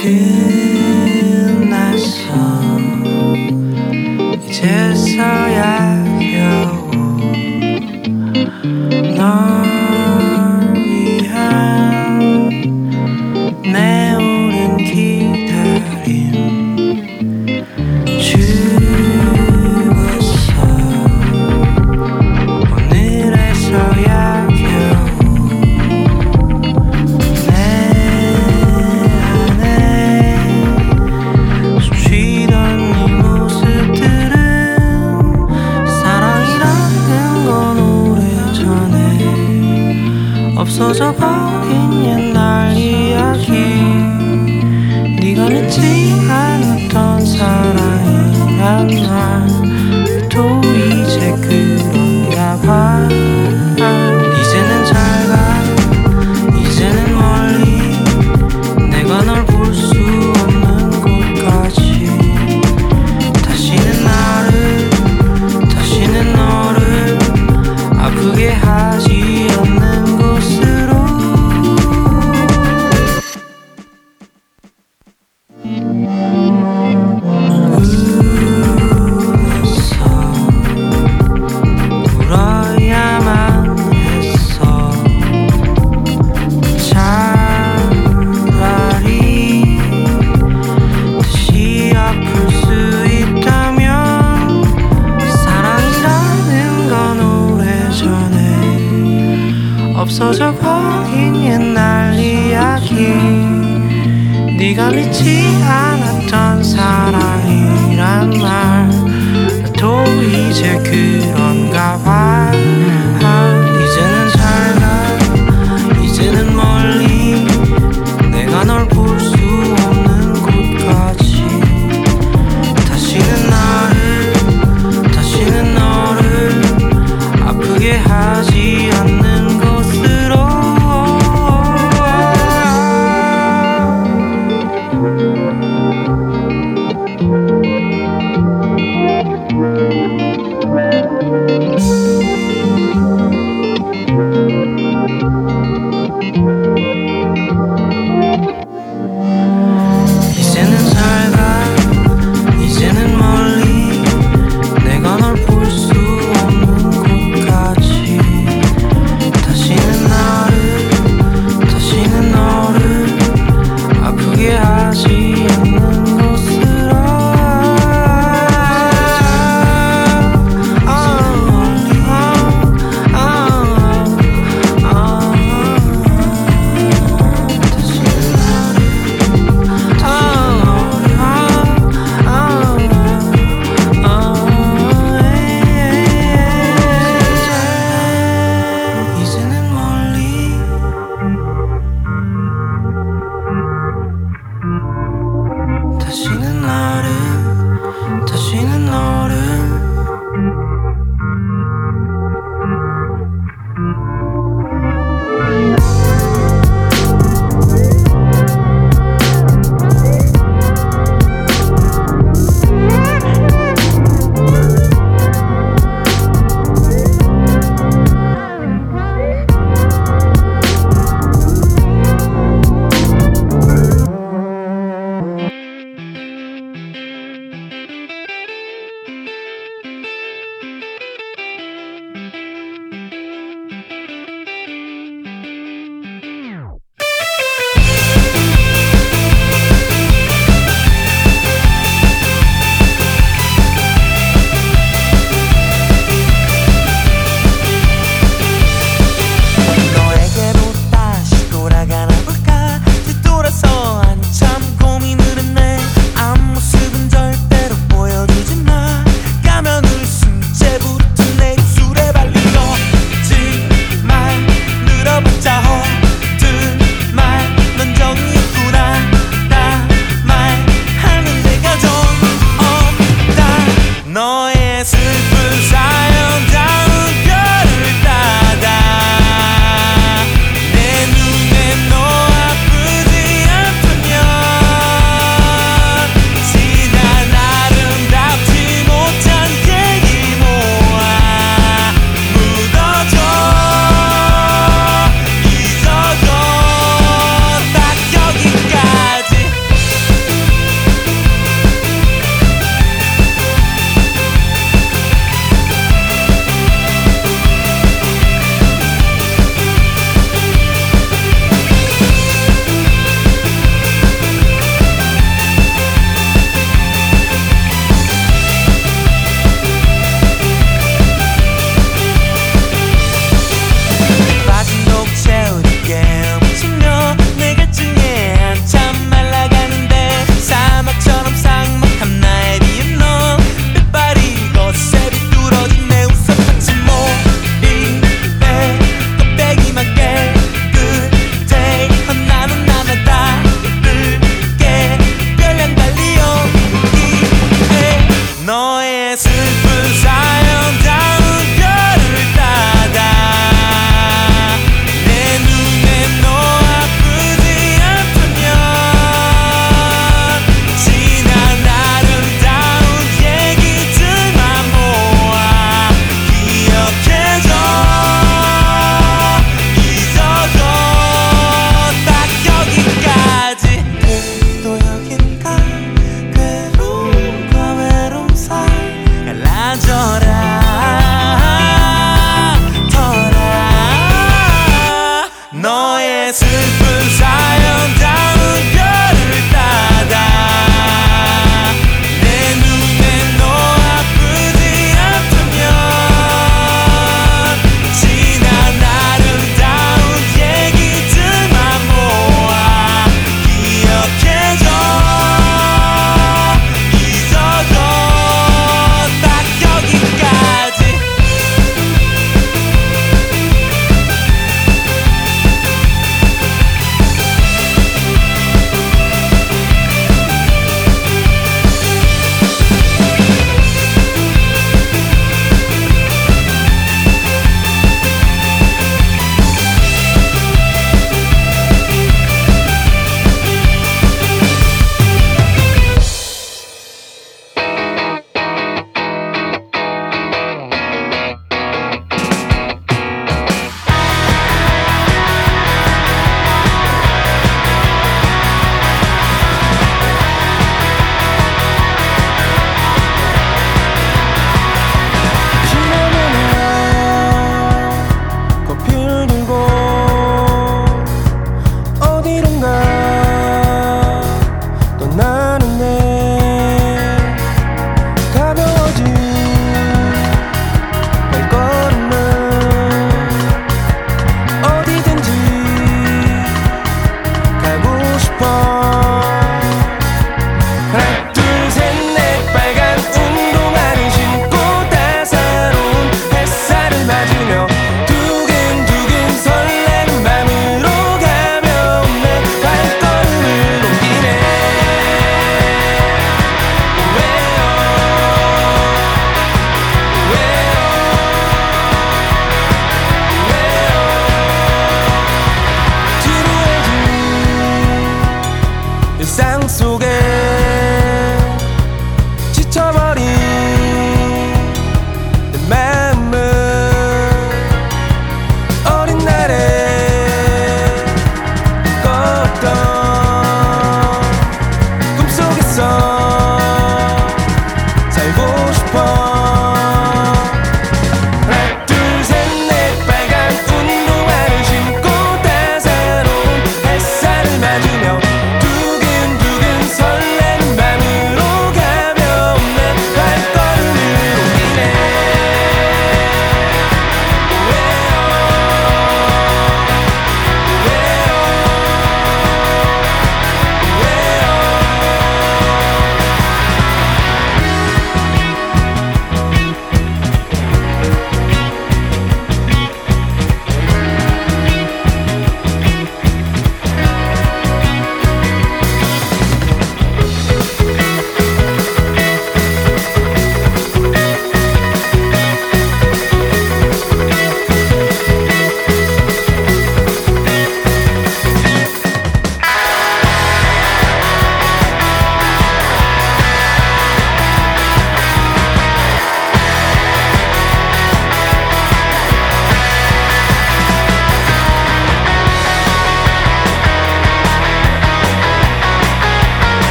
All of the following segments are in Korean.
끝났어 이제서야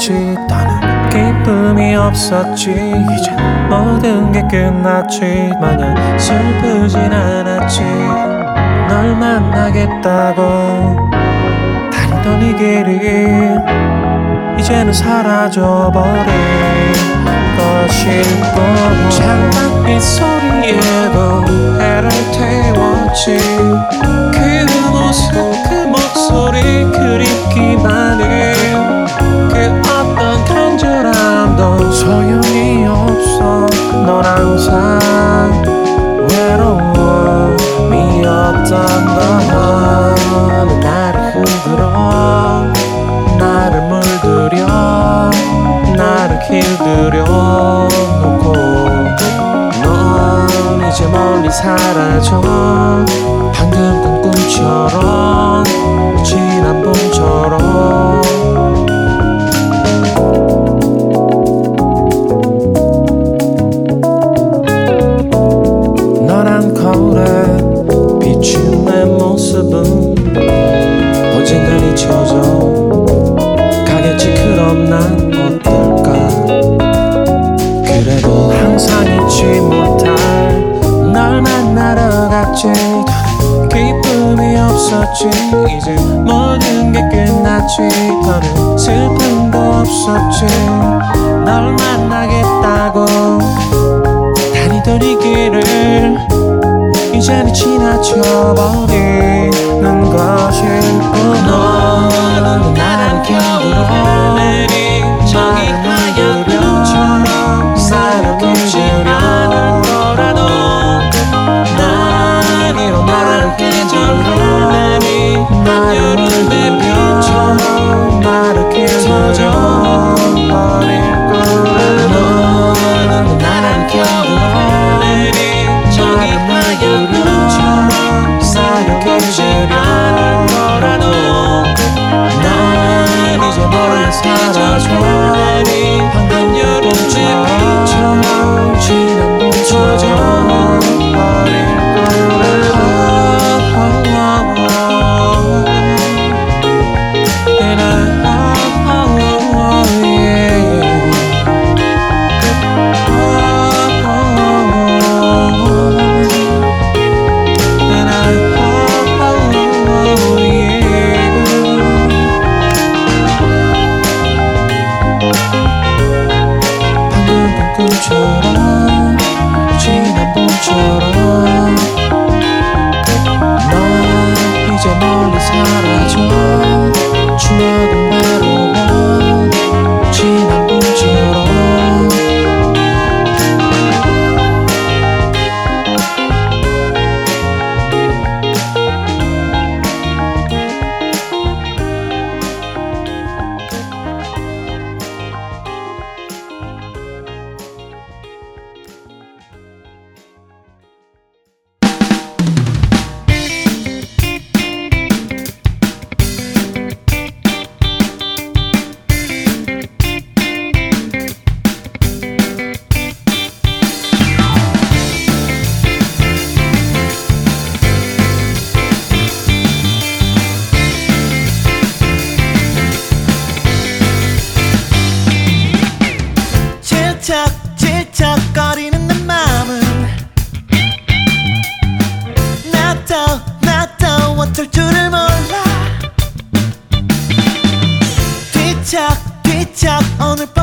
었지. 이제 모든 게 끝났지 마냥 슬프진 않았지. 널 만나겠다고 다니던 이 길이 이제는 사라져버린 것일 뿐 장난빛 소리에도 해를 태웠지. 그 모습 그 목소리 그립기만 해 간절함도 소용이 없어. 넌 항상 외로움이었던 건 나를 흔들어? 나를 물들여? 나를 길들여? 놓고 넌 이제 멀리 사라져. 방금 꾼 꿈처럼 지난 봄처럼 뒤척 뒤척 오늘 밤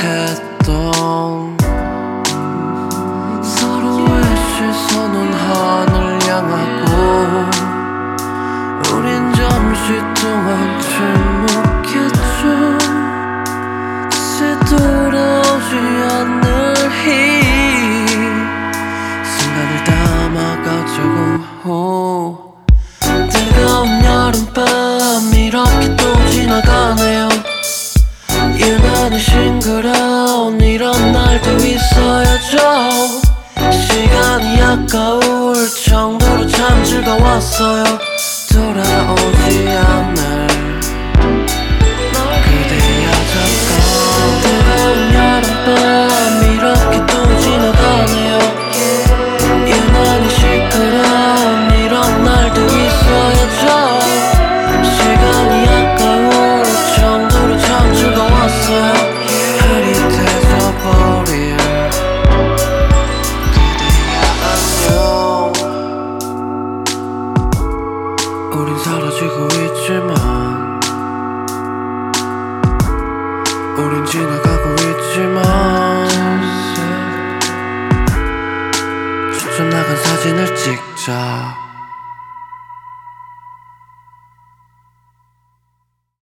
head down. 반가웠어요. 돌아오